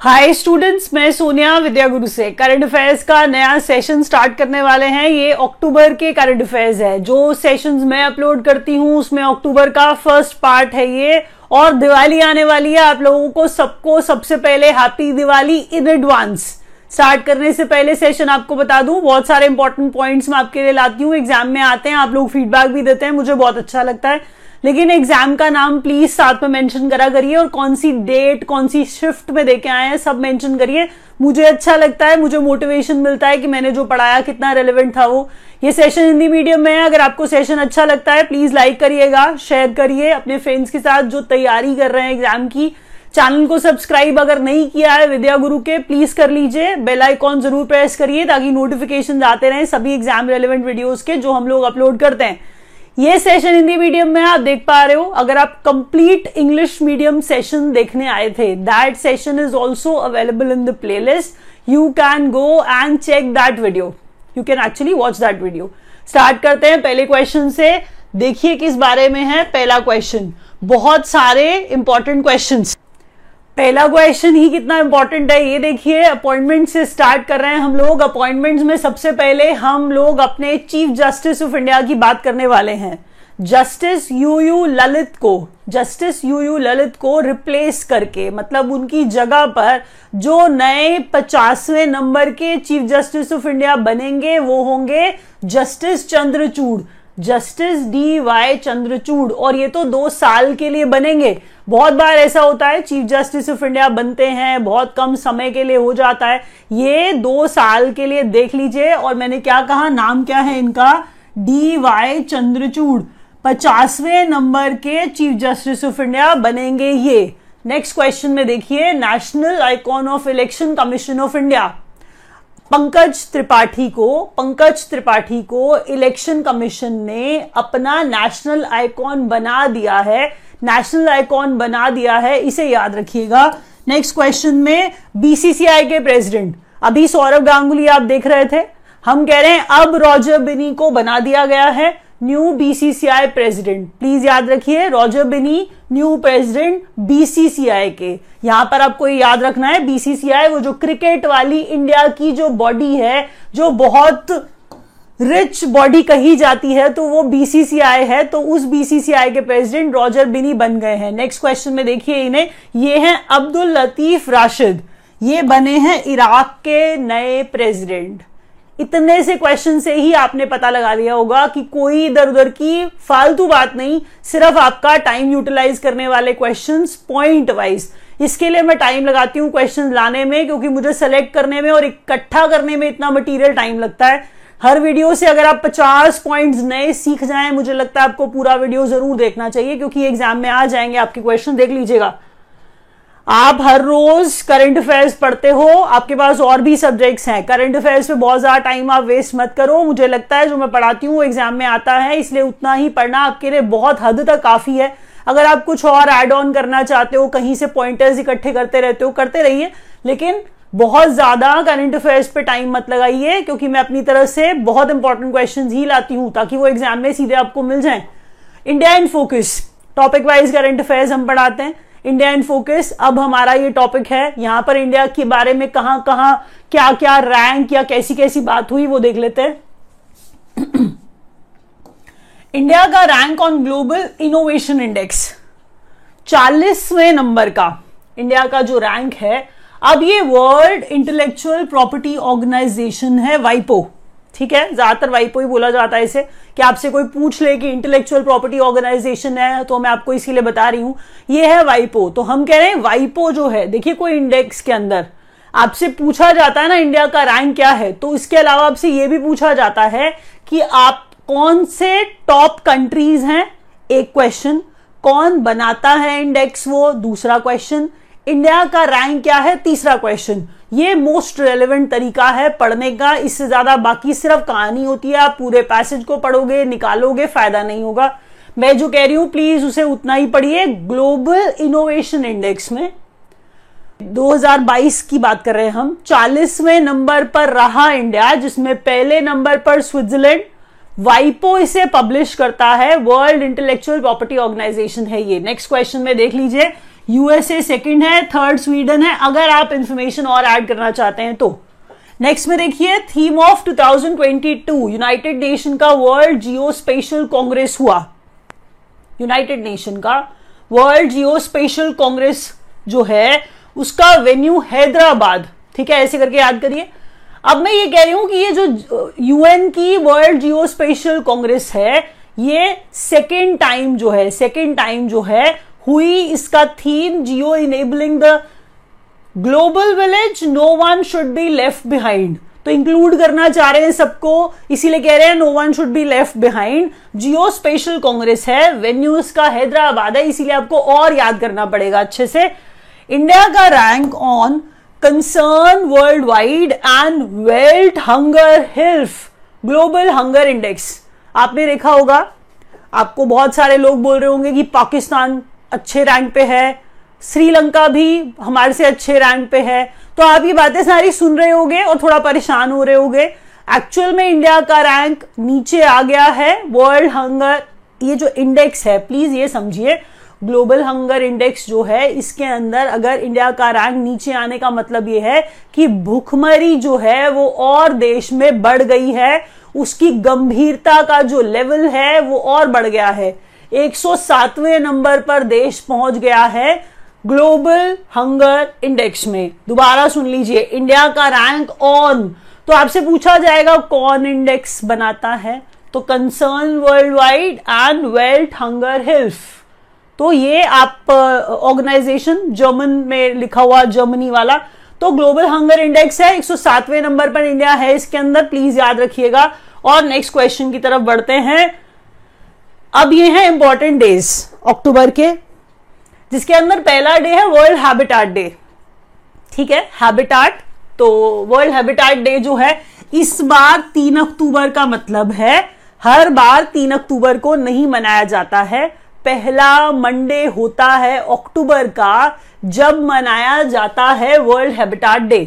Hi students मैं सोनिया, विद्या गुरु से। Current affairs का नया सेशन स्टार्ट करने वाले हैं। ये अक्टूबर के करंट अफेयर्स है। जो सेशंस मैं अपलोड करती हूँ, उसमें अक्टूबर का फ़र्स्ट पार्ट है ये। और दिवाली आने वाली है। आप लोगों को सबको सबसे पहले happy Diwali in advance start करने से पहले सेशन आपको बता दूँ। बहुत सारे इंपॉर्टेंट पॉइंट्स मैं आपके लिए लाती हूँ। एग्ज़ाम में आते हैं। आप लोग फीडबैक भी देते हैं। मुझे बहुत अच्छा लगता है। लेकिन एग्ज़ाम का नाम प्लीज़ साथ में मेंशन करा करिए और कौन सी डेट कौन सी शिफ्ट में देके आए हैं, सब मेंशन करिए। मुझे अच्छा लगता है, मुझे मोटिवेशन मिलता है कि मैंने जो पढ़ाया, कितना रेलिवेंट था वो। ये सेशन हिंदी मीडियम में है, अगर आपको सेशन अच्छा लगता है प्लीज़ लाइक करिएगा शेयर करिए अपने फ्रेंड्स के साथ जो तैयारी कर रहे हैं एग्ज़ाम की। चैनल को सब्सक्राइब अगर नहीं किया है विद्या गुरु के प्लीज़ कर लीजिए। बेल आइकॉन ज़रूर प्रेस करिए ताकि नोटिफिकेशन आते रहे सभी एग्ज़ाम रेलिवेंट वीडियोस के जो हम लोग अपलोड करते हैं। ये सेशन हिंदी मीडियम में आप देख पा रहे हो। अगर आप कंप्लीट इंग्लिश मीडियम सेशन देखने आए थे that session is also available in the playlist you can go and check that video you can actually watch that video start करते हैं पहले क्वेश्चन से। देखिए किस बारे में है पहला क्वेश्चन बहुत सारे इंपॉर्टेंट क्वेश्चंस पहला क्वेश्चन ही कितना इंपॉर्टेंट है, ये देखिए अपॉइंटमेंट से स्टार्ट कर रहे हैं हम लोग। अपॉइंटमेंट्स में सबसे पहले हम लोग अपने चीफ जस्टिस ऑफ़ इंडिया की बात करने वाले हैं। जस्टिस यू यू ललित को जस्टिस यू यू ललित को रिप्लेस करके मतलब उनकी जगह पर जो नए पचासवें नंबर के चीफ जस्टिस ऑफ़ इंडिया बनेंगे, वो होंगे justice Chandrachud justice D Y Chandrachud और ये तो दो साल के लिए बनेंगे। बहुत बार ऐसा होता है, चीफ जस्टिस ऑफ़ इंडिया बनते हैं, बहुत कम समय के लिए हो जाता है। ये दो साल के लिए देख लीजिए, और मैंने क्या कहा, नाम क्या है इनका? D Y Chandrachud. पचासवें नंबर के चीफ जस्टिस ऑफ़ इंडिया बनेंगे ये। नेक्स्ट क्वेश्चन में देखिए, national icon of election commission of India. Pankaj Tripathi को, पंकज त्रिपाठी को इलेक्शन कमीशन ने अपना नेशनल आइकॉन बना दिया है। नेशनल आइकॉन बना दिया है, इसे याद रखिएगा। नेक्स्ट क्वेश्चन में बीसीसीआई के प्रेसिडेंट अभी सौरभ गांगुली आप देख रहे थे। हम कह रहे हैं, अब रॉजर बिनी को बना दिया गया है। न्यू बीसीसीआई प्रेसिडेंट प्लीज़ याद रखिए रॉजर बिनी न्यू प्रेसिडेंट बीसीसीआई के। यहाँ पर आपको ये याद रखना है बीसीसीआई वो जो क्रिकेट वाली इंडिया की जो बॉडी है, जो बहुत रिच बॉडी कही जाती है तो वो बीसीसीआई है तो उस बीसीसीआई के प्रेसिडेंट रॉजर बिनी बन गए हैं। नेक्स्ट क्वेश्चन में देखिए इन्हें। ये हैं अब्दुल लतीफ राशिद। ये बने हैं इराक के नए प्रेसिडेंट इतने से क्वेश्चन से ही आपने पता लगा लिया होगा कि कोई इधर उधर की फालतू बात नहीं, सिर्फ़ आपका टाइम यूटिलाइज करने वाले क्वेश्चन पॉइंट वाइज इसके लिए मैं टाइम लगाती हूँ क्वेश्चन लाने में, क्योंकि मुझे सेलेक्ट करने में और इकट्ठा करने में इतना मटीरियल टाइम लगता है। हर वीडियो से अगर आप 50 पॉइंट्स नए सीख जाएँ, मुझे लगता है आपको पूरा वीडियो ज़रूर देखना चाहिए, क्योंकि एग्ज़ाम में आ जाएँगे, आपके क्वेश्चन देख लीजिएगा। आप हर रोज करंट अफेयर्स पढ़ते हो, आपके पास और भी सब्जेक्ट्स हैं। करंट अफेयर्स पे बहुत ज़्यादा टाइम आप वेस्ट मत करो। मुझे लगता है जो मैं पढ़ाती हूँ एग्ज़ाम में आता है, इसलिए उतना ही पढ़ना आपके लिए बहुत हद तक काफ़ी है। अगर आप कुछ और एड ऑन करना चाहते हो, कहीं से पॉइंटर्स इकट्ठे करते रहते हो, करते रहिए। लेकिन बहुत ज़्यादा करंट अफेयर्स पे टाइम मत लगाइए, क्योंकि मैं अपनी तरफ़ से बहुत इंपॉर्टेंट क्वेश्चन ही लाती हूँ, ताकि वो एग्ज़ाम में सीधे आपको मिल जाए। India in focus topic wise current affairs हम पढ़ाते हैं। इंडिया इन फोकस अब हमारा ये टॉपिक है। यहाँ पर इंडिया के बारे में कहाँ कहाँ क्या क्या रैंक या कैसी कैसी बात हुई, वो देख लेते हैं। इंडिया का rank on global innovation index चालीसवें number का इंडिया का जो रैंक है। अब ये वर्ल्ड इंटेलेक्चुअल प्रॉपर्टी ऑर्गेनाइजेशन है, वाइपो। ठीक है? ज़्यादातर वाइपो ही बोला जाता है इसे कि आपसे कोई पूछ ले कि इंटेलेक्चुअल प्रॉपर्टी ऑर्गेनाइजेशन है तो मैं आपको इसीलिए बता रही हूँ। ये है वाइपो तो हम कह रहे हैं वाइपो जो है, देखिए कोई इंडेक्स के अंदर, आपसे पूछा जाता है ना इंडिया का रैंक क्या है तो इसके अलावा आपसे यह भी पूछा जाता है कि आप कौन से टॉप कंट्रीज़ हैं? एक क्वेश्चन कौन बनाता है इंडेक्स वो? दूसरा क्वेश्चन इंडिया का रैंक क्या है? तीसरा क्वेश्चन ये मोस्ट रेलिवेंट तरीका है पढ़ने का। इससे ज़्यादा बाकी सिर्फ़ कहानी होती है। आप पूरे पैसेज को पढ़ोगे, निकालोगे, फ़ायदा नहीं होगा। मैं जो कह रही हूँ प्लीज़ उसे उतना ही पढ़िए। ग्लोबल इनोवेशन इंडेक्स में 2022 की बात कर रहे हैं हम। 40वें नंबर पर रहा इंडिया, जिसमें पहले नंबर पर स्विट्जरलैंड। वाइपो इसे पब्लिश करता है। वर्ल्ड इंटेलेक्चुअल प्रॉपर्टी ऑर्गेनाइजेशन है ये। नेक्स्ट क्वेश्चन में देख लीजिए। यूएसए सेकंड है थर्ड स्वीडन है। अगर आप इंफॉर्मेशन और ऐड करना चाहते हैं तो। नेक्स्ट में देखिए थीम ऑफ़ 2022 यूनाइटेड नेशन का वर्ल्ड जियो स्पेशल कांग्रेस हुआ। यूनाइटेड नेशन का वर्ल्ड जियो स्पेशल कांग्रेस जो है, उसका वेन्यू हैदराबाद। ठीक है, ऐसे करके याद करिए। अब मैं ये कह रही हूँ कि ये जो यूएन की वर्ल्ड जियो स्पेशल कांग्रेस है, ये सेकेंड टाइम जो है सेकेंड टाइम जो है हुई इसका theme geo enabling the global village no one should be left behind तो इंक्लूड करना चाह रहे हैं सबको, इसीलिए कह रहे हैं no one should be left behind geospatial congress है वेन्यू इसका हैदराबाद है, इसीलिए आपको और याद करना पड़ेगा अच्छे से. इंडिया का rank on concern worldwide and Welthungerhilfe global hunger index आपने देखा होगा, आपको बहुत सारे लोग बोल रहे होंगे कि पाकिस्तान अच्छे रैंक पे है। श्रीलंका भी हमारे से अच्छे रैंक पे है। तो आप ये बातें सारी सुन रहे होंगे और थोड़ा परेशान हो रहे होंगे। एक्चुअल में इंडिया का रैंक नीचे आ गया है। वर्ल्ड हंगर ये जो इंडेक्स है प्लीज़ ये समझिए। ग्लोबल हंगर इंडेक्स जो है, इसके अंदर अगर इंडिया का रैंक नीचे आने का मतलब ये है कि भूखमरी जो है, वो और देश में बढ़ गई है। उसकी गंभीरता का जो लेवल है, वो और बढ़ गया है। 107वें नंबर पर देश पहुँच गया है ग्लोबल हंगर इंडेक्स में। दोबारा सुन लीजिए, इंडिया का रैंक ऑन। तो आपसे पूछा जाएगा, कौन इंडेक्स बनाता है? तो concern worldwide and wealth hunger health तो ये आप ऑर्गेनाइजेशन जर्मन में लिखा हुआ, जर्मनी वाला। तो ग्लोबल हंगर इंडेक्स है 107वें नंबर पर इंडिया है। इसके अंदर प्लीज़ याद रखिएगा। और नेक्स्ट क्वेश्चन की तरफ़ बढ़ते हैं। अब ये है इंपॉर्टेंट डेज़ अक्टूबर के, जिसके अंदर पहला डे है वर्ल्ड हैबिटाट डे ठीक है? हैबिटाट तो वर्ल्ड हैबिटाट डे जो है, इस बार तीन अक्टूबर का मतलब है, हर बार तीन अक्टूबर को नहीं मनाया जाता है। पहला मंडे होता है अक्टूबर का, जब मनाया जाता है वर्ल्ड हैबिटाट डे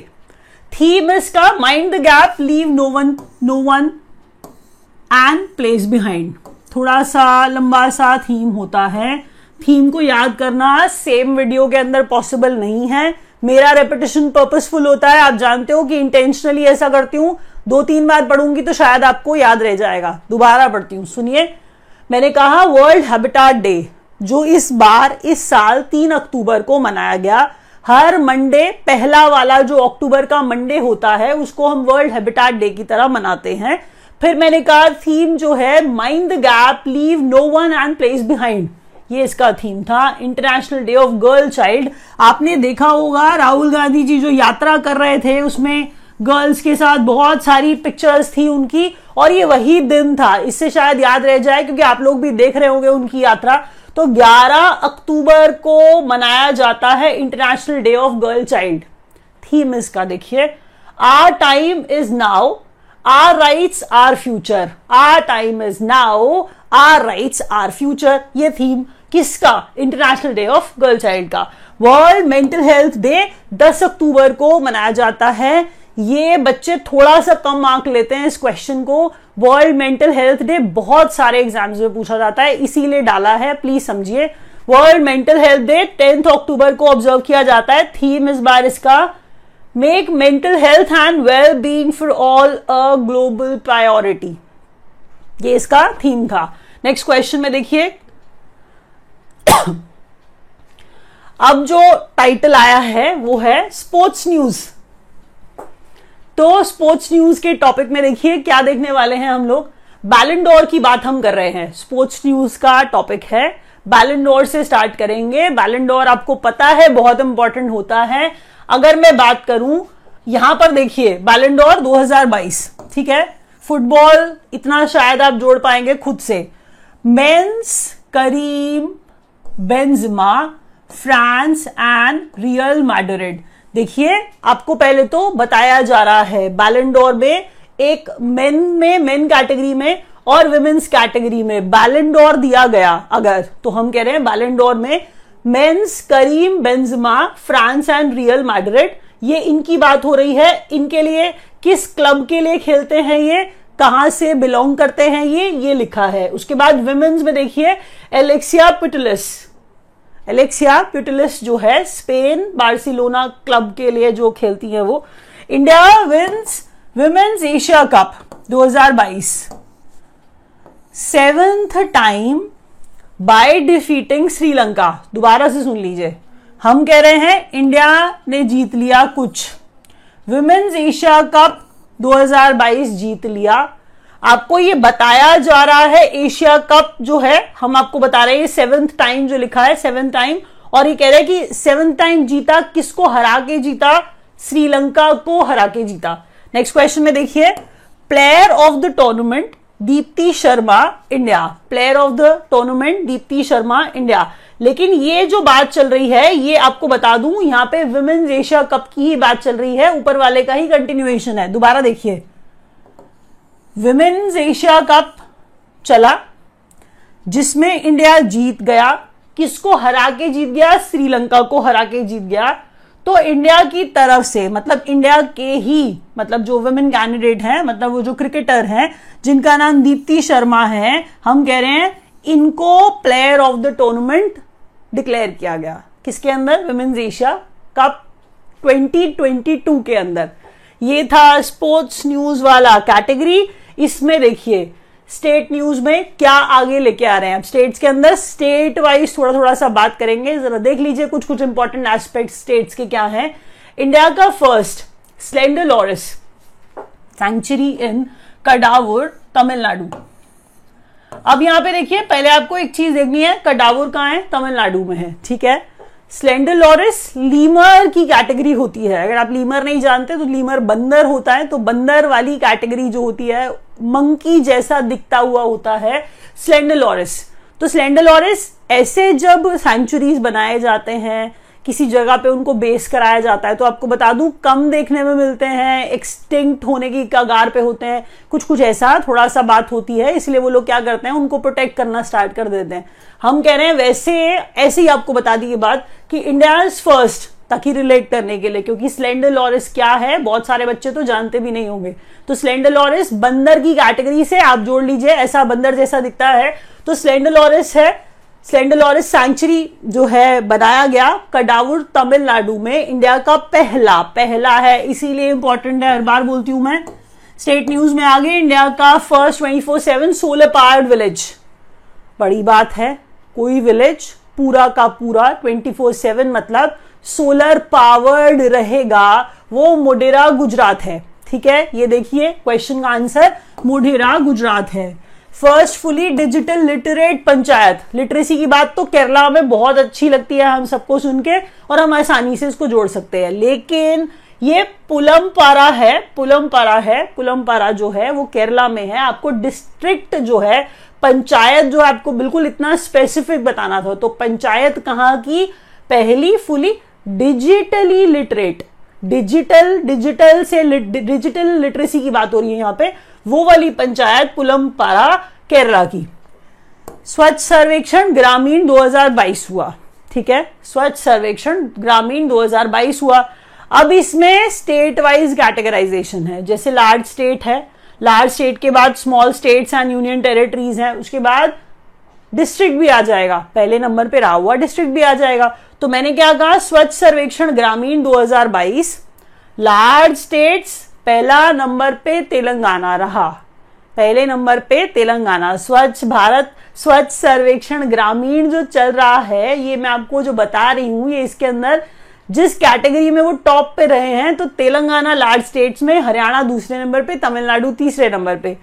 थीम इसका mind the gap leave no one no one and place behind थोड़ा सा लंबा सा थीम होता है। थीम को याद करना सेम वीडियो के अंदर पॉसिबल नहीं है। मेरा रेपिटेशन पर्पसफुल होता है। आप जानते हो कि इंटेंशनली ऐसा करती हूँ। दो तीन बार पढ़ूँगी तो शायद आपको याद रह जाएगा। दोबारा पढ़ती हूँ। सुनिए। मैंने कहा वर्ल्ड हैबिटाट डे जो इस बार, इस साल तीन अक्टूबर को मनाया गया। हर मंडे, पहला वाला जो अक्टूबर का मंडे होता है, उसको हम वर्ल्ड हैबिटाट डे की तरह मनाते हैं। फिर मैंने कहा थीम जो है mind the gap leave no one and place behind ये इसका थीम था। International day of girl child आपने देखा होगा, राहुल गांधी जी जो यात्रा कर रहे थे, उसमें गर्ल्स के साथ बहुत सारी पिक्चर्स थी उनकी, और ये वही दिन था। इससे शायद याद रह जाए, क्योंकि आप लोग भी देख रहे होंगे उनकी यात्रा। तो 11 अक्टूबर को मनाया जाता है international day of girl child theme इसका देखिए। Our time is now our rights our future our time is now. Our rights, our future. ये थीम किसका international day of girl child का वर्ल्ड मेंटल हेल्थ डे 10 अक्टूबर को मनाया जाता है। ये बच्चे थोड़ा सा कम मार्क लेते हैं इस क्वेश्चन को। वर्ल्ड मेंटल हेल्थ डे बहुत सारे एग्ज़ाम्स में पूछा जाता है। इसीलिए डाला है। प्लीज़ समझिए। World mental health day tenth October को ऑब्ज़र्व किया जाता है। थीम इस बार इसका make mental health and well being for all a global priority ये इसका थीम था। नेक्स्ट क्वेश्चन में देखिए। अब जो टाइटल आया है, वो है स्पोर्ट्स न्यूज़ तो स्पोर्ट्स न्यूज़ के टॉपिक में देखिए, क्या देखने वाले हैं हम लोग? बैलेंडोर की बात हम कर रहे हैं। स्पोर्ट्स न्यूज़ का टॉपिक है। बैलेंडोर से स्टार्ट करेंगे। बैलेंडोर आपको पता है, बहुत इंपॉर्टेंट होता है। अगर मैं बात करूँ, यहाँ पर देखिए बैलेंडोर 2022 ठीक है? फुटबॉल इतना शायद आप जोड़ पाएँगे खुद से। Men's Karim Benzema France and Real Madrid देखिए, आपको पहले तो बताया जा रहा है बैलेंडोर में एक मेन में मेन कैटेगरी में और विमेन्स कैटेगरी में बैलेंडोर दिया गया। अगर तो हम कह रहे हैं बैलेंडोर में men's, Karim, Benzema, France and Real Madrid. ये इनकी बात हो रही है। इनके लिए किस क्लब के लिए खेलते हैं ये? कहाँ से बिलोंग करते हैं ये? ये लिखा है। उसके बाद विमेन्स में देखिए, एलेक्सिया पिटलिस। एलेक्सिया प्यूटिलिस जो है, स्पेन बार्सिलोना क्लब के लिए जो खेलती है वो। India wins women's Asia cup 2022 seventh time by defeating Sri Lanka दोबारा से सुन लीजिए। हम कह रहे हैं, इंडिया ने जीत लिया कुछ। विमेन्स एशिया कप 2022 जीत लिया। आपको ये बताया जा रहा है एशिया कप जो है, हम आपको बता रहे हैं सेवेंथ टाइम जो लिखा है सेवेंथ टाइम और ये कह रहे हैं कि सेवेंथ टाइम जीता, किसको हरा के जीता? श्रीलंका को हरा के जीता। नेक्स्ट क्वेश्चन में देखिए। Player of the tournament Deepti Sharma India player of the tournament Deepti Sharma India लेकिन ये जो बात चल रही है, ये आपको बता दूँ, यहाँ पे वुमेन्स एशिया कप की ही बात चल रही है, ऊपर वाले का ही कंटिन्यूएशन है। दोबारा देखिए। विमेन्स एशिया कप चला, जिसमें इंडिया जीत गया। किसको हरा के जीत गया? श्रीलंका को हरा के जीत गया। तो इंडिया की तरफ़ से मतलब इंडिया के ही मतलब जो वुमेन कैंडिडेट हैं मतलब वो जो क्रिकेटर हैं, जिनका नाम दीप्ति शर्मा है, हम कह रहे हैं, इनको player of the tournament declare किया गया। किसके अंदर? वुमेन्स एशिया कप 2022 के अंदर। ये था स्पोर्ट्स न्यूज़ वाला कैटेगरी इसमें देखिए स्टेट न्यूज़ में क्या आगे लेके आ रहे हैं? अब स्टेट्स के अंदर स्टेट वाइज थोड़ा थोड़ा सा बात करेंगे। जरा देख लीजिए कुछ कुछ इंपॉर्टेंट एस्पेक्ट स्टेट्स के क्या हैं। इंडिया का first slender loris sanctuary in Kadavur Tamil Nadu अब यहाँ पे देखिए, पहले आपको एक चीज़ देखनी है कडावुर कहाँ है? तमिलनाडु में है, ठीक है? स्लेंडर लॉरिस लीमर की कैटेगरी होती है। अगर आप लीमर नहीं जानते तो लीमर बंदर होता है तो बंदर वाली कैटेगरी जो होती है मंकी जैसा दिखता हुआ होता है स्लेंडर तो स्लेंडर ऐसे जब सेंचुरीज बनाए जाते हैं, किसी जगह पे उनको बेस कराया जाता है तो आपको बता दूँ, कम देखने में मिलते हैं एक्सटिंक्ट होने की कगार पे होते हैं कुछ कुछ ऐसा थोड़ा सा बात होती है, इसलिए वो लोग क्या करते हैं, उनको प्रोटेक्ट करना स्टार्ट कर देते हैं। हम कह रहे हैं, वैसे, ऐसे ही आपको बता दी ये बात कि इंडिया फ़र्स्ट ताकि रिलेट करने के लिए, क्योंकि स्लेंडर लॉरिस क्या है? बहुत सारे बच्चे तो जानते भी नहीं होंगे। तो स्लेंडर लॉरिस बंदर की कैटेगरी से आप जोड़ लीजिए, ऐसा बंदर जैसा दिखता है। तो स्लेंडर लॉरिस है स्लेंडलोरिस सेंचुरी जो है, बनाया गया कडावुर तमिलनाडु में इंडिया का पहला पहला है, इसीलिए इंपॉर्टेंट है, हर बार बोलती हूँ मैं। स्टेट न्यूज़ में आगे इंडिया का first twenty four seven solar powered village बड़ी बात है, कोई विलेज पूरा का पूरा ट्वेंटी फोर सेवन मतलब सोलर पावर्ड रहेगा, वो मोडेरा गुजरात है। ठीक है? ये देखिए क्वेश्चन का आंसर मोढेरा गुजरात है। First fully digital literate panchayat. Literacy की बात तो केरला में बहुत अच्छी लगती है हम सबको सुन के, और हम आसानी से इसको जोड़ सकते हैं। लेकिन ये पुलम पारा है पुलम पारा है पुलम पारा जो है, वो केरला में है। आपको डिस्ट्रिक्ट जो है, पंचायत जो है, आपको बिल्कुल इतना स्पेसिफिक बताना था। तो पंचायत कहाँ की? पहली fully digitally literate, digital digital से डिजिटल लिटरेसी की बात हो रही है यहाँ पे, वो वाली पंचायत पुलमपारा, केरला की। स्वच्छ सर्वेक्षण ग्रामीण 2022 हुआ, ठीक है? स्वच्छ सर्वेक्षण ग्रामीण 2022 हुआ। अब इसमें स्टेट वाइज कैटेगराइजेशन है, जैसे लार्ज स्टेट है। लार्ज स्टेट के बाद small states and union territories हैं, उसके बाद डिस्ट्रिक्ट भी आ जाएगा। पहले नंबर पे रहा हुआ डिस्ट्रिक्ट भी आ जाएगा। तो मैंने क्या कहा? स्वच्छ सर्वेक्षण ग्रामीण 2022 लार्ज स्टेट्स पहला नंबर पे तेलंगाना रहा। पहले नंबर पे तेलंगाना। स्वच्छ भारत, स्वच्छ सर्वेक्षण ग्रामीण जो चल रहा है, ये मैं आपको जो बता रही हूँ, ये इसके अंदर जिस कैटेगरी में वो टॉप पे रहे हैं तो तेलंगाना लार्ज स्टेट्स में, हरियाणा दूसरे नंबर पे, तमिलनाडु तीसरे नंबर पे।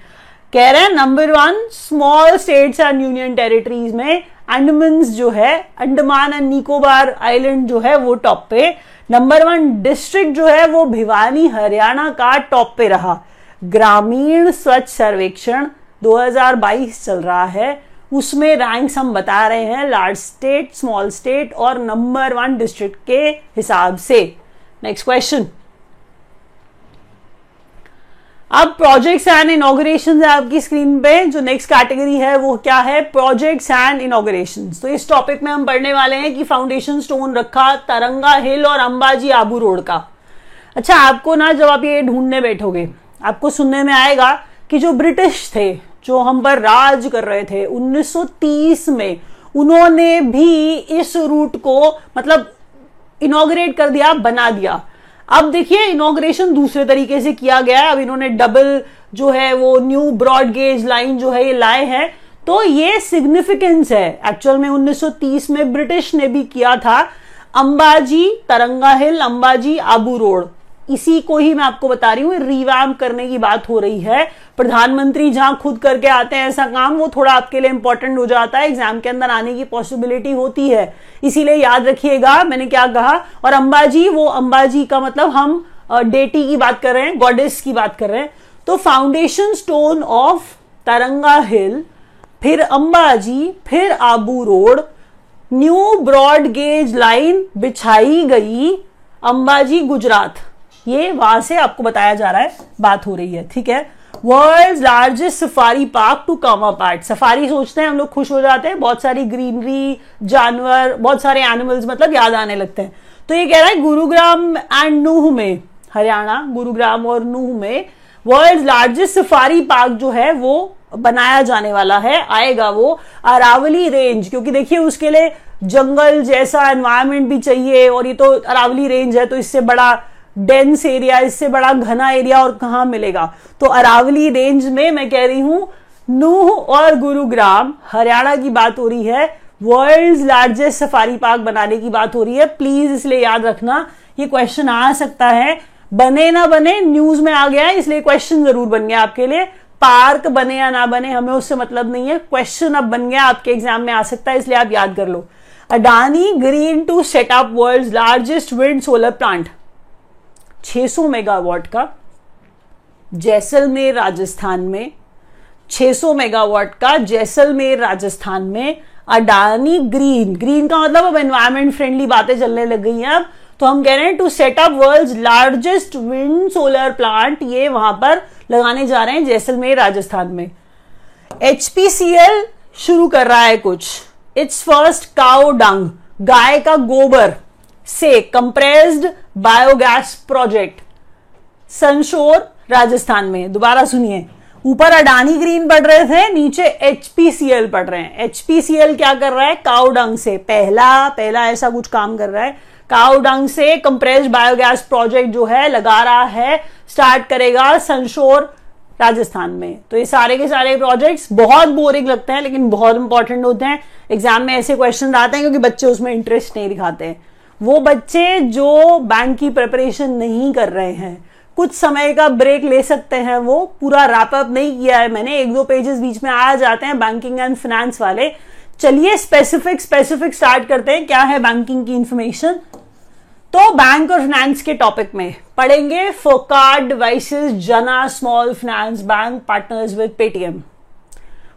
कह रहे हैं number one small states and union territories में अंडमान जो है अंडमान एंड निकोबार आइलैंड जो है, वो टॉप पे. नंबर वन डिस्ट्रिक्ट जो है, वो भिवानी, हरियाणा का टॉप पे रहा. ग्रामीण स्वच्छ सर्वेक्षण 2022 चल रहा है. उसमें रैंक्स हम बता रहे हैं लार्ज स्टेट स्मॉल स्टेट और नंबर वन डिस्ट्रिक्ट के हिसाब से. नेक्स्ट क्वेश्चन अब प्रोजेक्ट्स एंड इनोग्रेशन है आपकी स्क्रीन पे, जो नेक्स्ट कैटेगरी है, वो क्या है? प्रोजेक्ट्स एंड इनोग्रेशन तो इस टॉपिक में हम पढ़ने वाले हैं कि फाउंडेशन स्टोन रखा, तरंगा हिल और अंबाजी आबू रोड का। अच्छा आपको ना जब आप ये ढूँढने बैठोगे, आपको सुनने में आएगा कि जो ब्रिटिश थे, जो हम पर राज कर रहे थे 1930 में, उन्होंने भी इस रूट को मतलब इनोग्रेट कर दिया, बना दिया। अब देखिए इनोग्रेशन दूसरे तरीके से किया गया है। अब इन्होंने डबल जो है, वो न्यू ब्रॉड गेज लाइन जो है, ये लाए हैं। तो ये सिग्निफिकेंस है। एक्चुअल में 1930 में ब्रिटिश ने भी किया था। Ambaji, Taranga hill, Ambaji, Abu road. इसी को ही मैं आपको बता रही हूँ रिवैम करने की बात हो रही है। प्रधानमंत्री जहाँ खुद करके आते हैं ऐसा काम, वो थोड़ा आपके लिए इंपॉर्टेंट हो जाता है। एग्ज़ाम के अंदर आने की पॉसिबिलिटी होती है। इसीलिए याद रखिएगा, मैंने क्या कहा, और अंबाजी, वो अंबाजी का मतलब हम डेटी की बात कर रहे हैं गॉडेस की बात कर रहे हैं। तो foundation stone of Taranga hill फिर अंबाजी, फिर Abu road new broad gauge line बिछाई गई अंबाजी गुजरात। ये वहाँ से आपको बताया जा रहा है, बात हो रही है, ठीक है? World largest safari park to come a part safari सोचते हैं, हम लोग खुश हो जाते हैं, बहुत सारी ग्रीनरी जानवर, बहुत सारे एनिमल्स मतलब याद आने लगते हैं। तो ये कह रहा है गुरुग्राम एंड नूह में, हरियाणा गुरुग्राम और नूह में वर्ल्ड लार्जेस्ट सफारी पार्क जो है, वो बनाया जाने वाला है, आएगा वो अरावली रेंज क्योंकि देखिए उसके लिए जंगल जैसा एनवायरमेंट भी चाहिए, और ये तो अरावली रेंज है तो इससे बड़ा डेंस एरिया इससे बड़ा घना एरिया और कहा मिलेगा? तो अरावली रेंज में मैं कह रही हूँ, नूह और गुरुग्राम, हरियाणा की बात हो रही है वर्ल्ड लार्जेस्ट सफारी पार्क बनाने की बात हो रही है। प्लीज़ इसलिए याद रखना, ये क्वेश्चन आ सकता है। बने ना बने न्यूज़ में आ गया है, इसलिए क्वेश्चन ज़रूर बन गया आपके लिए। पार्क बने या ना बने, हमें उससे मतलब नहीं है। क्वेश्चन अब बन गया, आपके एग्ज़ाम में आ सकता है, इसलिए आप याद कर लो। Adani green to setup world largest wind solar plant 600 megawatt का, जैसलमेर राजस्थान में 600 मेगावाट का, जैसलमेर राजस्थान में अडानी ग्रीन ग्रीन का मतलब अब एनवायरमेंट फ्रेंडली बातें चलने लग गई हैं अब। तो हम कह रहे हैं to setup world largest wind solar plant ये वहाँ पर लगाने जा रहे हैं जैसलमेर राजस्थान में। एचपीसीएल शुरू कर रहा है कुछ। इट्स फ़र्स्ट काउ डंग गाय का गोबर से compressed biogas project Sanchore Rajasthan में। दोबारा सुनिए। ऊपर अडानी ग्रीन पढ़ रहे थे, नीचे एचपीसीएल पढ़ रहे हैं। एचपीसीएल क्या कर रहा है? काउडंग से। पहला पहला ऐसा कुछ काम कर रहा है। काउडंग से कंप्रेस बायोगैस प्रोजेक्ट जो है, लगा रहा है स्टार्ट करेगा संशोर राजस्थान में। तो ये सारे के सारे प्रोजेक्ट्स बहुत बोरिंग लगते हैं, लेकिन बहुत इंपॉर्टेंट होते हैं। एग्ज़ाम में ऐसे क्वेश्चन आते हैं, क्योंकि बच्चे उसमें इंटरेस्ट नहीं दिखाते। हैं वो बच्चे जो बैंक की प्रिपरेशन नहीं कर रहे हैं, कुछ समय का ब्रेक ले सकते हैं, वो पूरा रैपअप नहीं किया है। मैंने एक दो पेजेस बीच में आ जाते हैं बैंकिंग एंड फाइनेंस वाले। चलिए स्पेसिफिक स्पेसिफिक स्टार्ट करते हैं, क्या है बैंकिंग की इंफॉर्मेशन तो बैंक और फाइनेंस के टॉपिक में पढ़ेंगे फोकार्ड devices Jana small finance bank partners with Paytm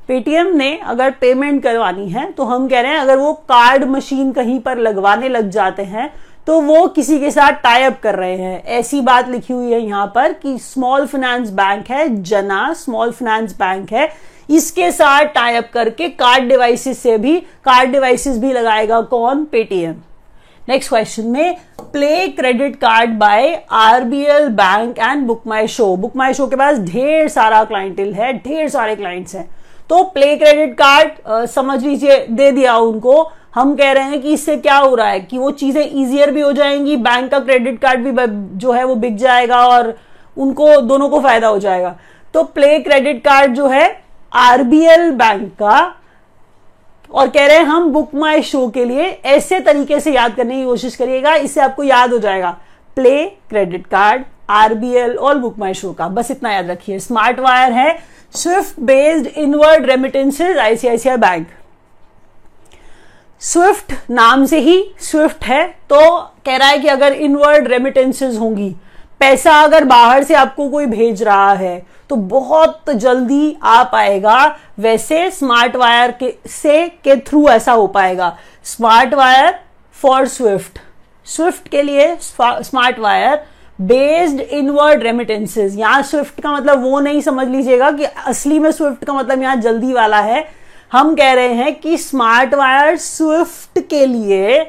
Paytm ने अगर पेमेंट करवानी है तो हम कह रहे हैं, अगर वो कार्ड मशीन कहीं पर लगवाने लग जाते हैं तो वो किसी के साथ टाई अप कर रहे हैं। ऐसी बात लिखी हुई है यहाँ पर कि स्मॉल फाइनेंस बैंक है, जना स्मॉल फाइनेंस बैंक है, इसके साथ टाई अप करके कार्ड डिवाइसेस से भी कार्ड डिवाइसेस भी लगाएगा कौन? पेटीएम। नेक्स्ट क्वेश्चन में play credit card by RBL bank and book my show book my show के पास ढेर सारा क्लाइंटिल है, ढेर सारे क्लाइंट्स हैं। तो प्ले क्रेडिट कार्ड समझ लीजिए, दे दिया उनको। हम कह रहे हैं कि इससे क्या हो रहा है? कि वो चीज़ें इजियर भी हो जाएँगी बैंक का क्रेडिट कार्ड भी जो है वो बिक जाएगा और उनको, दोनों को फ़ायदा हो जाएगा। तो प्ले क्रेडिट कार्ड जो है आरबीएल बैंक का, और कह रहे हैं हम बुक माई शो के लिए ऐसे तरीके से याद करने की कोशिश करिएगा, इससे आपको याद हो जाएगा। प्ले क्रेडिट कार्ड आरबीएल और बुक माई शो का। बस इतना याद रखिए। स्मार्ट वायर है SWIFT based inward remittances ICICI bank SWIFT नाम से ही स्विफ्ट है तो कह रहा है कि अगर इनवर्ड रेमिटेंसेज होंगी, पैसा अगर बाहर से आपको कोई भेज रहा है तो बहुत जल्दी आ पाएगा, वैसे स्मार्ट वायर के, से के थ्रू ऐसा हो पाएगा। Smart wire for SWIFT SWIFT के लिए smart wire based inward remittances यहाँ स्विफ्ट का मतलब वो नहीं समझ लीजिएगा कि असली में स्विफ्ट का मतलब यहाँ जल्दी वाला है। हम कह रहे हैं कि स्मार्ट वायर स्विफ्ट के लिए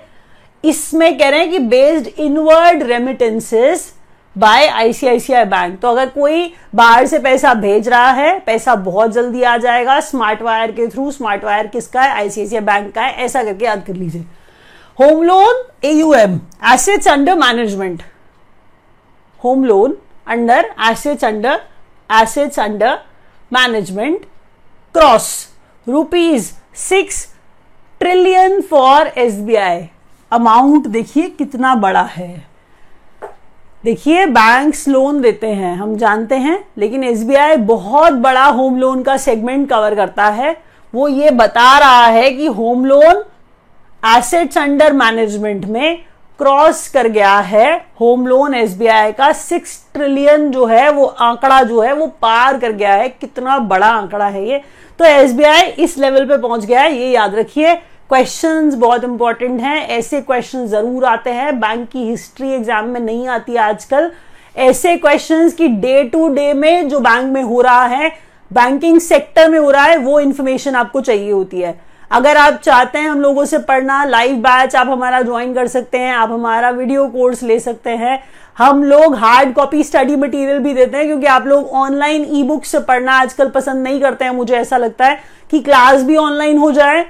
इसमें कह रहे हैं कि based inward remittances by ICICI bank तो अगर कोई बाहर से पैसा भेज रहा है, पैसा बहुत जल्दी आ जाएगा स्मार्ट वायर के थ्रू स्मार्ट वायर किसका है? आईसीआईसीआई बैंक का है। ऐसा करके याद कर लीजिए। Home loan AUM assets under management home loan under assets under assets under management cross rupees six trillion for SBI amount देखिए कितना बड़ा है। देखिए बैंक्स लोन देते हैं, हम जानते हैं, लेकिन एसबीआई बहुत बड़ा होम लोन का सेगमेंट कवर करता है। वो ये बता रहा है कि home loan assets under management में क्रॉस कर गया है होम लोन एसबीआई का सिक्स ट्रिलियन जो है, वो आंकड़ा जो है, वो पार कर गया है। कितना बड़ा आंकड़ा है ये। तो एसबीआई इस लेवल पे पहुँच गया है, ये याद रखिए। क्वेश्चंस बहुत इंपॉर्टेंट हैं। ऐसे क्वेश्चन ज़रूर आते हैं। बैंक की हिस्ट्री एग्ज़ाम में नहीं आती आजकल। ऐसे क्वेश्चंस की डे टू डे में जो बैंक में हो रहा है बैंकिंग सेक्टर में हो रहा है, वो इंफॉर्मेशन आपको चाहिए होती है। अगर आप चाहते हैं हम लोगों से पढ़ना लाइव बैच आप हमारा ज्वाइन कर सकते हैं, आप हमारा वीडियो कोर्स ले सकते हैं। हम लोग हार्ड कॉपी स्टडी मटेरियल भी देते हैं, क्योंकि आप लोग ऑनलाइन ई बुक से पढ़ना आजकल पसंद नहीं करते हैं, मुझे ऐसा लगता है कि क्लास भी ऑनलाइन हो जाए,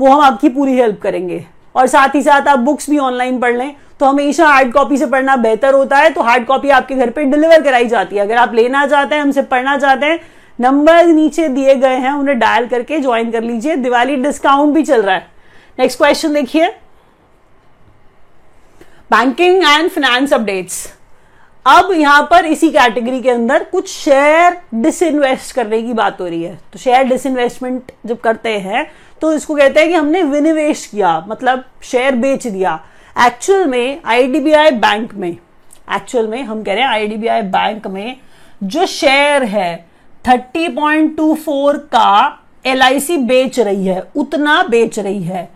वो हम आपकी पूरी हेल्प करेंगे। और साथ ही साथ आप बुक्स भी ऑनलाइन पढ़ लें तो हमेशा हार्ड कॉपी से पढ़ना बेहतर होता है तो हार्ड कॉपी आपके घर पे डिलीवर कराई जाती है। अगर आप लेना चाहते हैं, हमसे पढ़ना चाहते हैं नंबर नीचे दिए गए हैं, उन्हें डायल करके ज्वाइन कर लीजिए। दिवाली डिस्काउंट भी चल रहा है। नेक्स्ट क्वेश्चन देखिए। बैंकिंग एंड फाइनेंस अपडेट्स अब यहाँ पर इसी कैटेगरी के अंदर कुछ शेयर डिसइन्वेस्ट करने की बात हो रही है। तो शेयर डिसइन्वेस्टमेंट जब करते हैं तो इसको कहते हैं कि हमने विनिवेश किया मतलब शेयर बेच दिया। एक्चुअल में आईडीबीआई बैंक में एक्चुअल में हम कह रहे हैं आईडीबीआई बैंक में जो शेयर है 30.24 का LIC बेच रही है, उतना बेच रही है।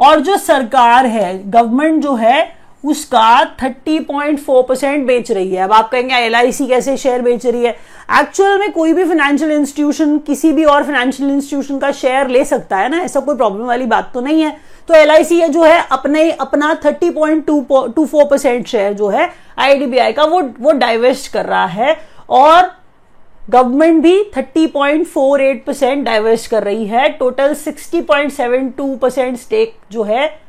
और जो सरकार है गवर्नमेंट जो है, उसका 30.4 परसेंट बेच रही है। अब आप कहेंगे LIC कैसे शेयर बेच रही है? एक्चुअल में कोई भी फाइनेंशियल इंस्टीट्यूशन किसी भी और फाइनेंशियल इंस्टीट्यूशन का शेयर ले सकता है ना, ऐसा कोई प्रॉब्लम वाली बात तो नहीं है। तो एल आई जो है, अपने अपना 30.24 परसेंट शेयर जो है आईडीबीआई का वो वो डाइवेस्ट कर रहा है। और गवर्नमेंट भी 30.48 परसेंट डाइवर्स कर रही है। टोटल 60.72 परसेंट स्टेक जो है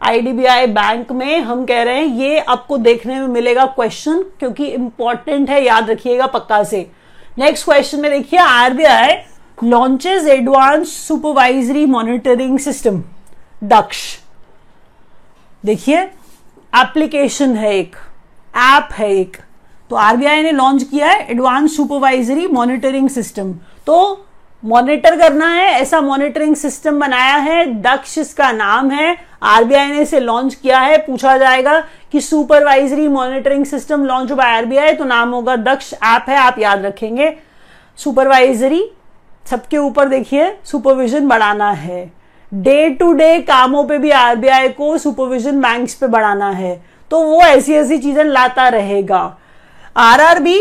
आईडीबीआई बैंक में, हम कह रहे हैं, ये आपको देखने में मिलेगा क्वेश्चन क्योंकि इंपॉर्टेंट है, याद रखिएगा पक्का से। नेक्स्ट क्वेश्चन में देखिए RBI launches advance supervisory monitoring system Daksh देखिए एप्लीकेशन है एक ऐप है एक। तो आरबीआई ने लॉन्च किया है एडवांस सुपरवाइजरी मॉनिटरिंग सिस्टम तो मॉनिटर करना है, ऐसा मॉनिटरिंग सिस्टम बनाया है, दक्ष इसका नाम है। आरबीआई ने इसे लॉन्च किया है, पूछा जाएगा कि सुपरवाइजरी मॉनिटरिंग सिस्टम लॉन्च हुआ आरबीआई तो नाम होगा दक्ष ऐप है, आप याद रखेंगे। सुपरवाइजरी सबके ऊपर देखिए सुपरविजन बढ़ाना है। डे टू डे कामों पे भी आरबीआई को सुपरविजन बैंक्स पे बढ़ाना है। तो वो ऐसी ऐसी चीज़ें लाता रहेगा। RRB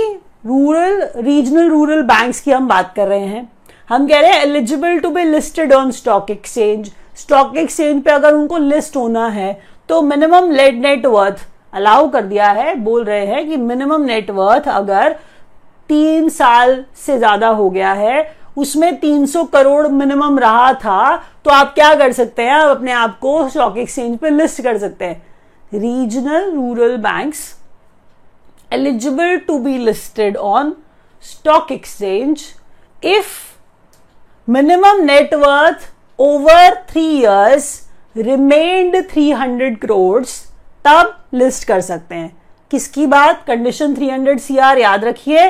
rural regional rural banks की हम बात कर रहे हैं। हम कह रहे हैं eligible to be listed on stock exchange stock exchange पे अगर उनको लिस्ट होना है तो मिनिमम लेट नेटवर्थ अलाउ कर दिया है। बोल रहे हैं कि मिनिमम नेटवर्थ अगर तीन साल से ज़्यादा हो गया है, उसमें 300 करोड़ मिनिमम रहा था तो आप क्या कर सकते हैं? आप अपने आप को स्टॉक एक्सचेंज पे लिस्ट कर सकते हैं। Regional rural banks eligible to be listed on stock exchange if minimum net worth over three years remained three hundred crore तब लिस्ट कर सकते हैं। किसकी बात? कंडीशन थ्री हंड्रेड सी याद रखिए।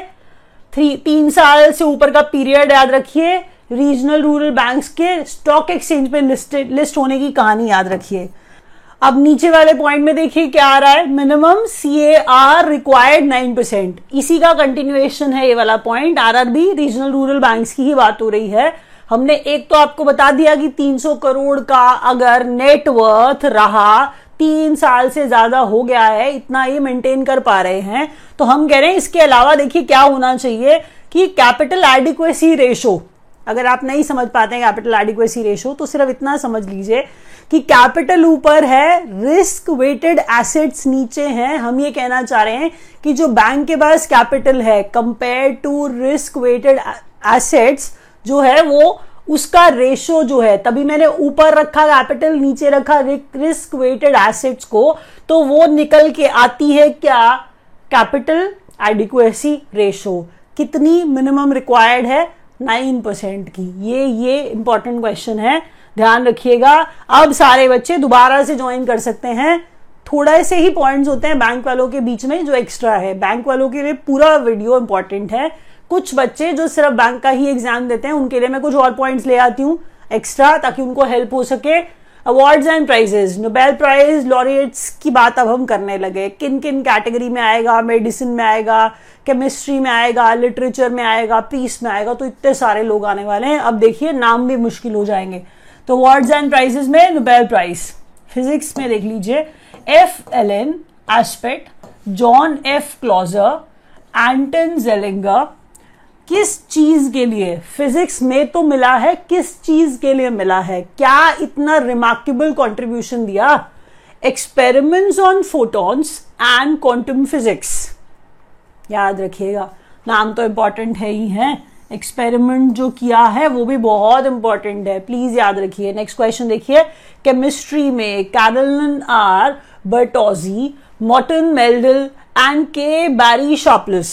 थ्री तीन साल से ऊपर का पीरियड याद रखिए। रीजनल रूरल बैंक्स के स्टॉक एक्सचेंज पे लिस्टेड लिस्ट होने की कहानी याद रखिए। अब नीचे वाले पॉइंट में देखिए क्या आ रहा है? Minimum C A R required nine percent इसी का कंटिन्यूएशन है ये वाला point RRB regional rural banks की ही बात हो रही है। हमने एक तो आपको बता दिया कि 300 करोड़ का अगर नेटवर्थ रहा, तीन साल से ज़्यादा हो गया है, इतना ये मेंटेन कर पा रहे हैं। तो हम कह रहे हैं इसके अलावा देखिए क्या होना चाहिए कि कैपिटल एडिक्वेसी रेशो अगर आप नहीं समझ पाते हैं कैपिटल एडिक्वेसी रेशो तो सिर्फ़ इतना समझ लीजिए कि कैपिटल ऊपर है रिस्क वेटेड एसेट्स नीचे हैं। हम ये कहना चाह रहे हैं कि जो बैंक के पास कैपिटल है compare to risk weighted assets जो है वो, उसका रेशो जो है, तभी मैंने ऊपर रखा कैपिटल नीचे रखा रिस्क वेटेड एसेट्स को तो वो निकल के आती है क्या? कैपिटल एडिक्वेसी रेशो कितनी मिनिमम रिक्वायर्ड है? नाइन परसेंट की। ये ये इंपॉर्टेंट क्वेश्चन है। ध्यान रखिएगा। अब सारे बच्चे दोबारा से ज्वाइन कर सकते हैं। थोड़ा से ही पॉइंट्स होते हैं बैंक वालों के बीच में, जो एक्स्ट्रा है। बैंक वालों के लिए पूरा वीडियो इंपॉर्टेंट है। कुछ बच्चे जो सिर्फ़ बैंक का ही एग्ज़ाम देते हैं, उनके लिए मैं कुछ और पॉइंट्स ले आती हूँ एक्स्ट्रा ताकि उनको हेल्प हो सके। Awards and prizes Nobel prize laureates की बात अब हम करने लगे। किन किन कैटेगरी में आएगा? मेडिसिन में आएगा केमिस्ट्री में आएगा लिटरेचर में आएगा पीस में आएगा तो इतने सारे लोग आने वाले हैं। अब देखिए, नाम भी मुश्किल हो जाएँगे। तो अवार्ड्स एंड प्राइजेस में नोबेल प्राइज फिजिक्स में देख लीजिए. F L N Aspect John F Clauser Anton Zeilinger किस चीज़ के लिए? फिजिक्स में तो मिला है, किस चीज़ के लिए मिला है? क्या इतना रिमार्केबल कंट्रीब्यूशन दिया? Experiments on photons and quantum physics याद रखिएगा. नाम तो इंपॉर्टेंट है ही, है? एक्सपेरिमेंट जो किया है, वो भी बहुत इंपॉर्टेंट है। प्लीज़ याद रखिए। नेक्स्ट क्वेश्चन देखिए। केमिस्ट्री में Carolyn R Bertozzi Morten Meldal and K Barry Sharpless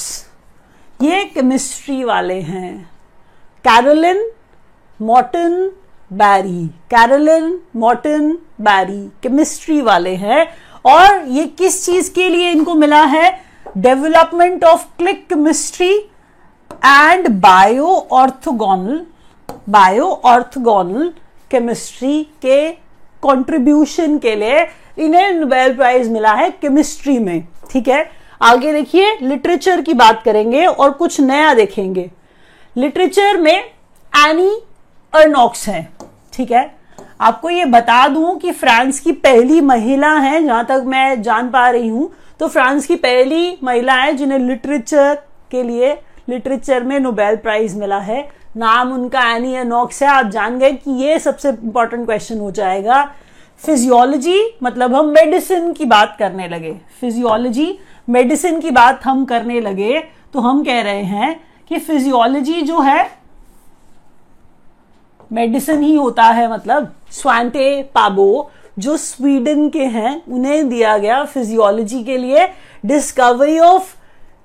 ये केमिस्ट्री वाले हैं। Carolyn Morten Barry Carolyn Morten Barry chemistry वाले हैं। और ये किस चीज़ के लिए इनको मिला है? Development of click chemistry and bio orthogonal bio orthogonal chemistry के कंट्रीब्यूशन के लिए इन्हें नोबेल प्राइज मिला है केमिस्ट्री में, ठीक है? आगे देखिए लिटरेचर की बात करेंगे और कुछ नया देखेंगे। लिटरेचर में एनी अर्नॉक्स है, ठीक है? आपको ये बता दूँ कि फ्रांस की पहली महिला है, जहाँ तक मैं जान पा रही हूँ तो फ्रांस की पहली महिला है जिन्हें लिटरेचर के लिए लिटरेचर में नोबेल प्राइज मिला है। नाम उनका एनी अर्नॉक्स है। आप जान गए कि ये सबसे इंपॉर्टेंट क्वेश्चन हो जाएगा। फिजियोलॉजी मतलब हम मेडिसिन की बात करने लगे। फिजियोलॉजी मेडिसिन की बात हम करने लगे। तो हम कह रहे हैं कि फिजियोलॉजी जो है मेडिसिन ही होता है मतलब स्वांटे पाबो जो स्वीडन के हैं, उन्हें दिया गया फिजियोलॉजी के लिए discovery of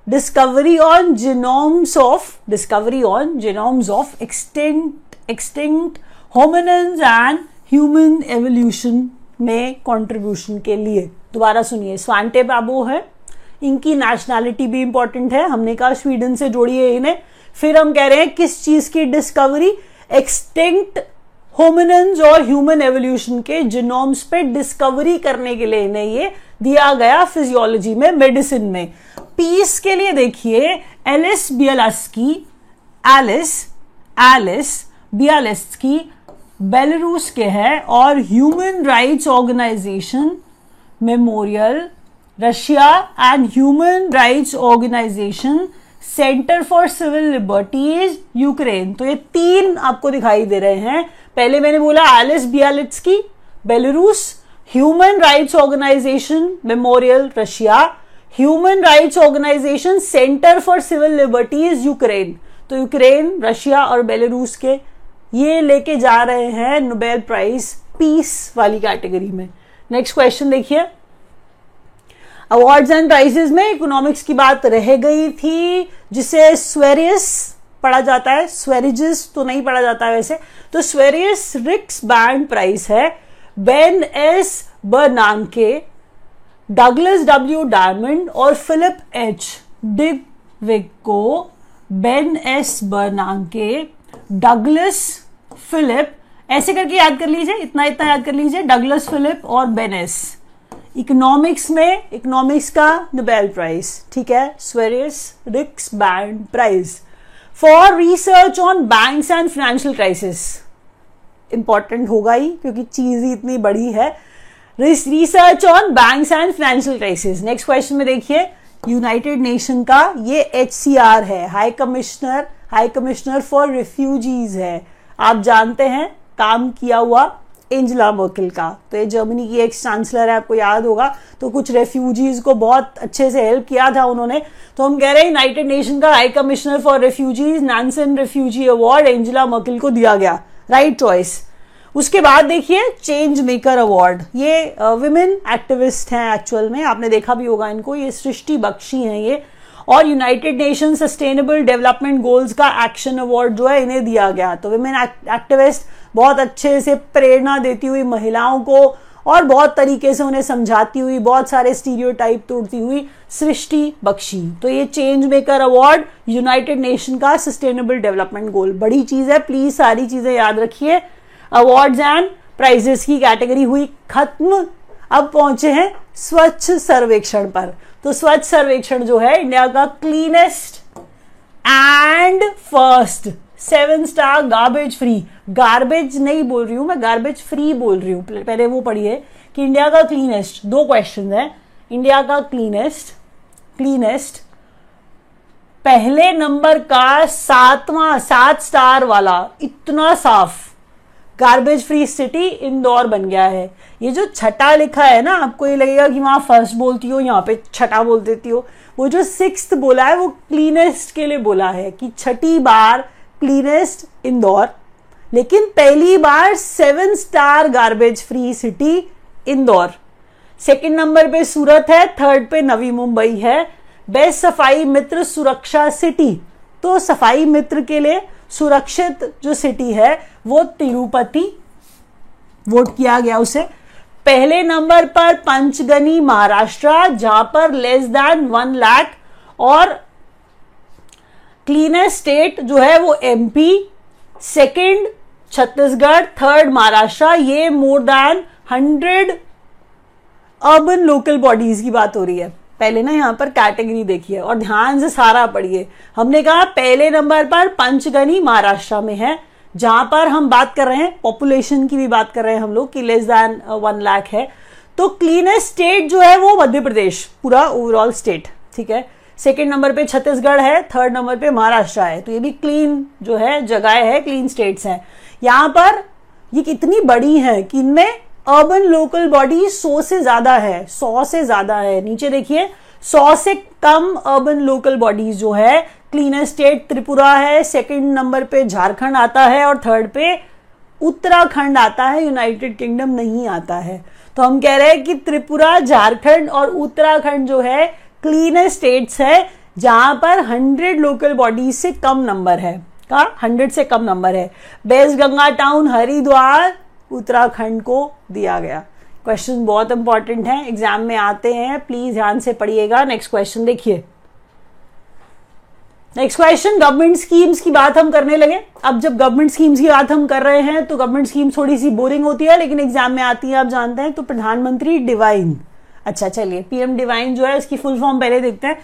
discovery on genomes of discovery on genomes of extent extinct hominins and human evolution में कंट्रीब्यूशन के लिए। दोबारा सुनिए स्वांटे बाबू है। इनकी नेशनैलिटी भी इंपॉर्टेंट है। हमने कहा स्वीडन से जोड़िए इन्हें। फिर हम कह रहे हैं किस चीज़ की डिस्कवरी एक्सटिंक्ट होमिनन्स और ह्यूमन एवोल्यूशन के जिनोम्स पे डिस्कवरी करने के लिए इन्हें ये दिया गया फिजियोलॉजी में मेडिसिन में। पीस के लिए देखिए Ales Bialiatski Ales Ales Bialiatski Belarus के है और human rights organisation Memorial Russia and human rights organisation Center for Civil Liberties Ukraine तो ये तीन आपको दिखाई दे रहे हैं। पहले मैंने बोला एलिस बियालिट्स की Belarus human rights organisation Memorial Russia human rights organisation Center for Civil Liberties Ukraine तो यूक्रेन रशिया और बेलारूस के ये लेके जा रहे हैं नोबेल प्राइज पीस वाली कैटेगरी में। नेक्स्ट क्वेश्चन देखिए। अवार्ड्स एंड प्राइजेस में इकोनॉमिक्स की बात रह गई थी, जिसे स्वेरियस पढ़ा जाता है। स्वेरिजिस तो नहीं पढ़ा जाता है वैसे। तो स्वेरियस रिक्स बैंड प्राइस है। Ben S Bernanke Douglas W Diamond और Philip H Dybvig Ben S Bernanke Douglas Philip ऐसे करके याद कर लीजिए, इतना इतना याद कर लीजिए डगलस फिलिप और बेनेस इकोनॉमिक्स में इकोनॉमिक्स का नोबेल प्राइज ठीक है? Sveriges Riksbank prize for research on banks and financial crisis important होगा ही, क्योंकि चीज़ ही इतनी बड़ी है। Research on banks and financial crisis next question में देखिए यूनाइटेड नेशन का ये एचसीआर है high commissioner high commissioner for refugees है। आप जानते हैं, काम किया हुआ एंजला मर्किल का। तो ये जर्मनी की एक्स चांसलर है, आपको याद होगा। तो कुछ रेफ्यूजीज को बहुत अच्छे से हेल्प किया था उन्होंने। तो हम कह रहे हैं यूनाइटेड नेशन का high commissioner for refugees Nansen refugee award Angela Merkel को दिया गया। राइट right चॉइस उसके बाद देखिए चेंज मेकर अवार्ड ये विमेन एक्टिविस्ट हैं एक्चुअल में, आपने देखा भी होगा इनको, ये सृष्टि बख्शी हैं ये. और United Nation sustainable development goals का एक्शन अवार्ड जो है, इन्हें दिया गया. तो विमेन एक्टिविस्ट बहुत अच्छे से प्रेरणा देती हुई महिलाओं को और बहुत तरीके से उन्हें समझाती हुई, बहुत सारे स्टीरियोटाइप तोड़ती हुई सृष्टि बख्शी. तो ये change maker award United Nation का सस्टेनेबल डेवलपमेंट गोल बड़ी चीज़ है प्लीज़ सारी चीज़ें याद रखिए. अवार्ड्स एंड प्राइजेस की कैटेगरी हुई खत्म। अब पहुँचे हैं स्वच्छ सर्वेक्षण पर। तो स्वच्छ सर्वेक्षण जो है इंडिया का cleanest and first seven star garbage free garbage नहीं बोल रही हूँ मैं गार्बेज फ्री बोल रही हूँ। पहले वो पढ़िए कि इंडिया का क्लीनेस्ट दो क्वेश्चन है। इंडिया का क्लीनेस्ट क्लीनेस्ट पहले नंबर का सातवां सात स्टार वाला। इतना साफ़। गार्बेज फ्री सिटी इंदौर बन गया है। ये जो छठा लिखा है ना, आपको ये लगेगा कि वहाँ फ़र्स्ट बोलती हो, यहाँ पे छठा बोल देती हो। वो जो सिक्स बोला है, वो क्लीनेस्ट के लिए बोला है कि छठी बार क्लीनेस्ट इंदौर। लेकिन पहली बार seven star garbage free city Indore. Second number पे सूरत है थर्ड पे नवी मुंबई है। बेस्ट सफ़ाई मित्र सुरक्षा सिटी तो सफ़ाई मित्र के लिए सुरक्षित जो सिटी है, वो तिरुपति वोट किया गया उसे। पहले नंबर पर पंचगनी महाराष्ट्र, जहाँ पर लेस देन वन लाख और क्लीनेस्ट स्टेट जो है वो MP second Chhattisgarh third Maharashtra, ये more than hundred urban local bodies की बात हो रही है। पहले ना यहाँ पर कैटेगरी देखिए और ध्यान से सारा पढ़िए। हमने कहा पहले नंबर पर पंचगनी महाराष्ट्र में है, जहाँ पर हम बात कर रहे हैं पॉपुलेशन की भी बात कर रहे हैं हम लोग कि लेस देन वन लाख है। तो क्लीनेस्ट स्टेट जो है वो मध्य प्रदेश, पूरा ओवरऑल स्टेट ठीक है? सेकेंड नंबर पे छत्तीसगढ़ है थर्ड नंबर पे महाराष्ट्र है। तो ये भी क्लीन जो है, जगह है क्लीन स्टेट्स हैं। यहाँ पर ये कितनी बड़ी है कि इनमें अर्बन लोकल बॉडी सौ से ज़्यादा है, सौ से ज़्यादा है। नीचे देखिए, सौ से कम अर्बन लोकल बॉडीज जो है क्लीन स्टेट त्रिपुरा है सेकंड नंबर पे झारखंड आता है और थर्ड पे उत्तराखंड आता है यूनाइटेड किंगडम नहीं आता है। तो हम कह रहे हैं कि त्रिपुरा, झारखंड और उत्तराखंड जो है क्लीन स्टेट्स है, जहाँ पर हंड्रेड लोकल बॉडीज से कम नंबर है। का हंड्रेड से कम नंबर है। बेस्ट गंगा टाउन हरिद्वार उत्तराखंड को दिया गया। क्वेश्चन बहुत इंपॉर्टेंट है एग्ज़ाम में आते हैं प्लीज़ ध्यान से पढ़िएगा। नेक्स्ट क्वेश्चन देखिए। नेक्स्ट क्वेश्चन गवर्नमेंट स्कीम्स की बात हम करने लगे। अब जब गवर्नमेंट स्कीम्स की बात हम कर रहे हैं तो गवर्नमेंट स्कीम थोड़ी सी बोरिंग होती है, लेकिन एग्ज़ाम में आती है, आप जानते हैं तो प्रधानमंत्री डिवाइन अच्छा चलिए पीएम डिवाइन जो है, उसकी फुल फॉर्म पहले देखते हैं।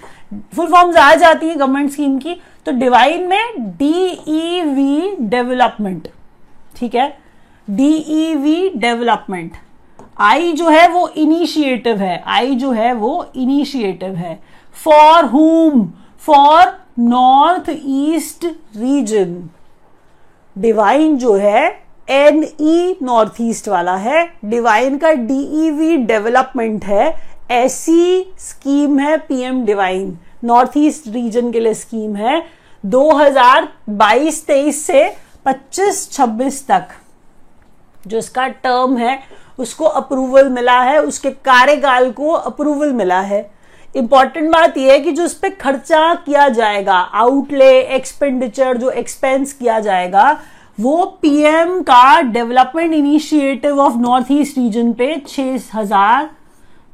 फुल फॉर्म आ जाती है गवर्नमेंट स्कीम की तो डिवाइन में डीईवी डेवलपमेंट ठीक है? डीईवी डेवलपमेंट आई जो है वो इनिशिएटिव है. आई जो है वो इनिशिएटिव है. For whom for North East region DevINE जो है एन ई नॉर्थ ईस्ट वाला है. डिवाइन का डीईवी डेवलपमेंट है. ऐसी स्कीम है PM DevINE North East region के लिए स्कीम है. 2022-23 से 25-26 तक. जो इसका टर्म है, उसको अप्रूवल मिला है, उसके कार्यकाल को अप्रूवल मिला है। इंपॉर्टेंट बात यह है कि जो इस पर खर्चा किया जाएगा आउटले एक्सपेंडिचर जो एक्सपेंस किया जाएगा, वो पीएम का development initiative of North East region पे छह हज़ार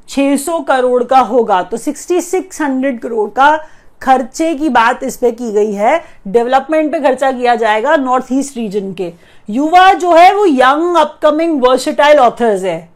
छह सौ करोड़ का होगा। तो सिक्सटी सिक्स हंड्रेड करोड़ का खर्चे की बात इस पे की गई है। डेवलपमेंट पे खर्चा किया जाएगा नॉर्थ ईस्ट रीजन के। युवा जो है वो यंग अपकमिंग वर्सिटाइल ऑथर्स है।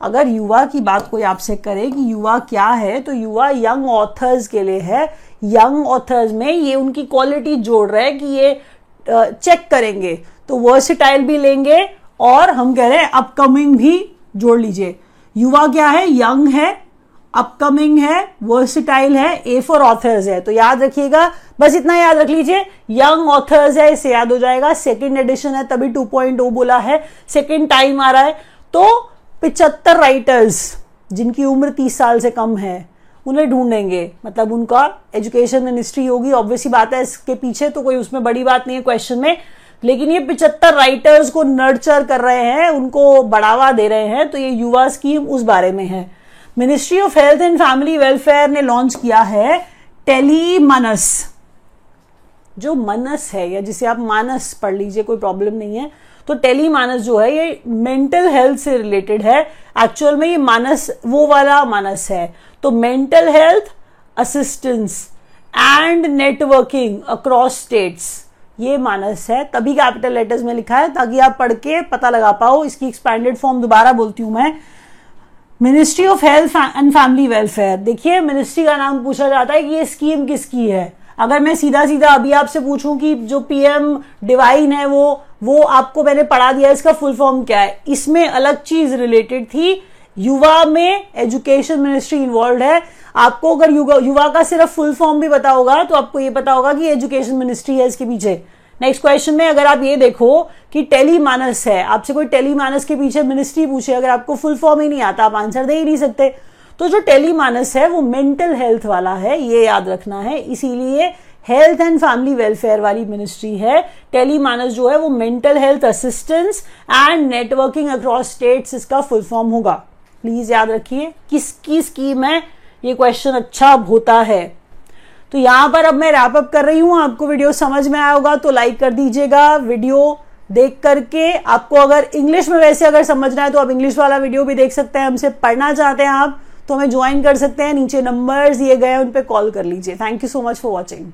अगर युवा की बात कोई आपसे करे कि युवा क्या है तो युवा यंग ऑथर्स के लिए है। यंग ऑथर्स में ये उनकी क्वालिटी जोड़ रहे हैं कि ये चेक करेंगे। तो वर्सिटाइल भी लेंगे और हम कह रहे हैं अपकमिंग भी जोड़ लीजिए। युवा क्या है? यंग है अपकमिंग है, वर्सिटाइल है ए फॉर ऑथर्स है। तो याद रखिएगा, बस इतना याद रख लीजिए यंग ऑथर्स है इसे याद हो जाएगा। सेकेंड एडिशन है, तभी 2.0 बोला है। सेकेंड टाइम आ रहा है। तो पिचहत्तर राइटर्स जिनकी उम्र 30 साल से कम है, उन्हें ढूंढेंगे। मतलब उनका एजुकेशन मिनिस्ट्री होगी। ऑब्वियसली बात है, इसके पीछे तो कोई उसमें बड़ी बात नहीं है क्वेश्चन में। लेकिन ये पिचहत्तर राइटर्स को नर्चर कर रहे हैं, उनको बढ़ावा दे रहे हैं। तो ये युवा स्कीम उस बारे में है। Ministry of Health and Family Welfare ने लॉन्च किया है टेली मनस जो मनस है या जिसे आप मानस पढ़ लीजिए, कोई प्रॉब्लम नहीं है। तो टेली मानस जो है, ये मेंटल हेल्थ से रिलेटेड है। एक्चुअल में ये मानस, वो वाला मानस है। तो mental health assistance and networking across states ये मानस है। तभी कैपिटल लेटर्स में लिखा है, ताकि आप पढ़ के पता लगा पाओ। इसकी एक्सपैंडेड फॉर्म दोबारा बोलती हूँ मैं। Ministry of Health and Family Welfare देखिए मिनिस्ट्री का नाम पूछा जाता है कि ये स्कीम किसकी है? अगर मैं सीधा सीधा अभी आपसे पूछूँ कि जो पीएम डिवाइन है वो वो आपको मैंने पढ़ा दिया, इसका फुल फॉर्म क्या है? इसमें अलग चीज़ रिलेटेड थी। युवा में एजुकेशन मिनिस्ट्री इन्वॉल्व है। आपको अगर युवा का सिर्फ़ फुल फॉर्म भी पता होगा तो आपको ये पता होगा कि एजुकेशन मिनिस्ट्री है इसके पीछे। नेक्स्ट क्वेश्चन में अगर आप ये देखो कि टेली मानस है, आपसे कोई टेली मानस के पीछे मिनिस्ट्री पूछे, अगर आपको फुल फॉर्म ही नहीं आता, आप आंसर दे ही नहीं सकते। तो जो टेली मानस है, वो मेंटल हेल्थ वाला है, ये याद रखना है। इसीलिए हेल्थ एंड फैमिली वेलफेयर वाली मिनिस्ट्री है। टेली मानस जो है, वो mental health assistance and networking across states इसका फुल फॉर्म होगा। प्लीज़ याद रखिए, किसकी स्कीम है? ये क्वेश्चन अच्छा होता है। तो यहाँ पर अब मैं रैप अप कर रही हूँ। आपको वीडियो समझ में आया होगा तो लाइक कर दीजिएगा। वीडियो देख करके आपको अगर इंग्लिश में वैसे अगर समझना है तो आप इंग्लिश वाला वीडियो भी देख सकते हैं। हमसे पढ़ना चाहते हैं आप तो हमें ज्वाइन कर सकते हैं। नीचे नंबर्स ये गए उन पर कॉल कर लीजिए। Thank you so much for watching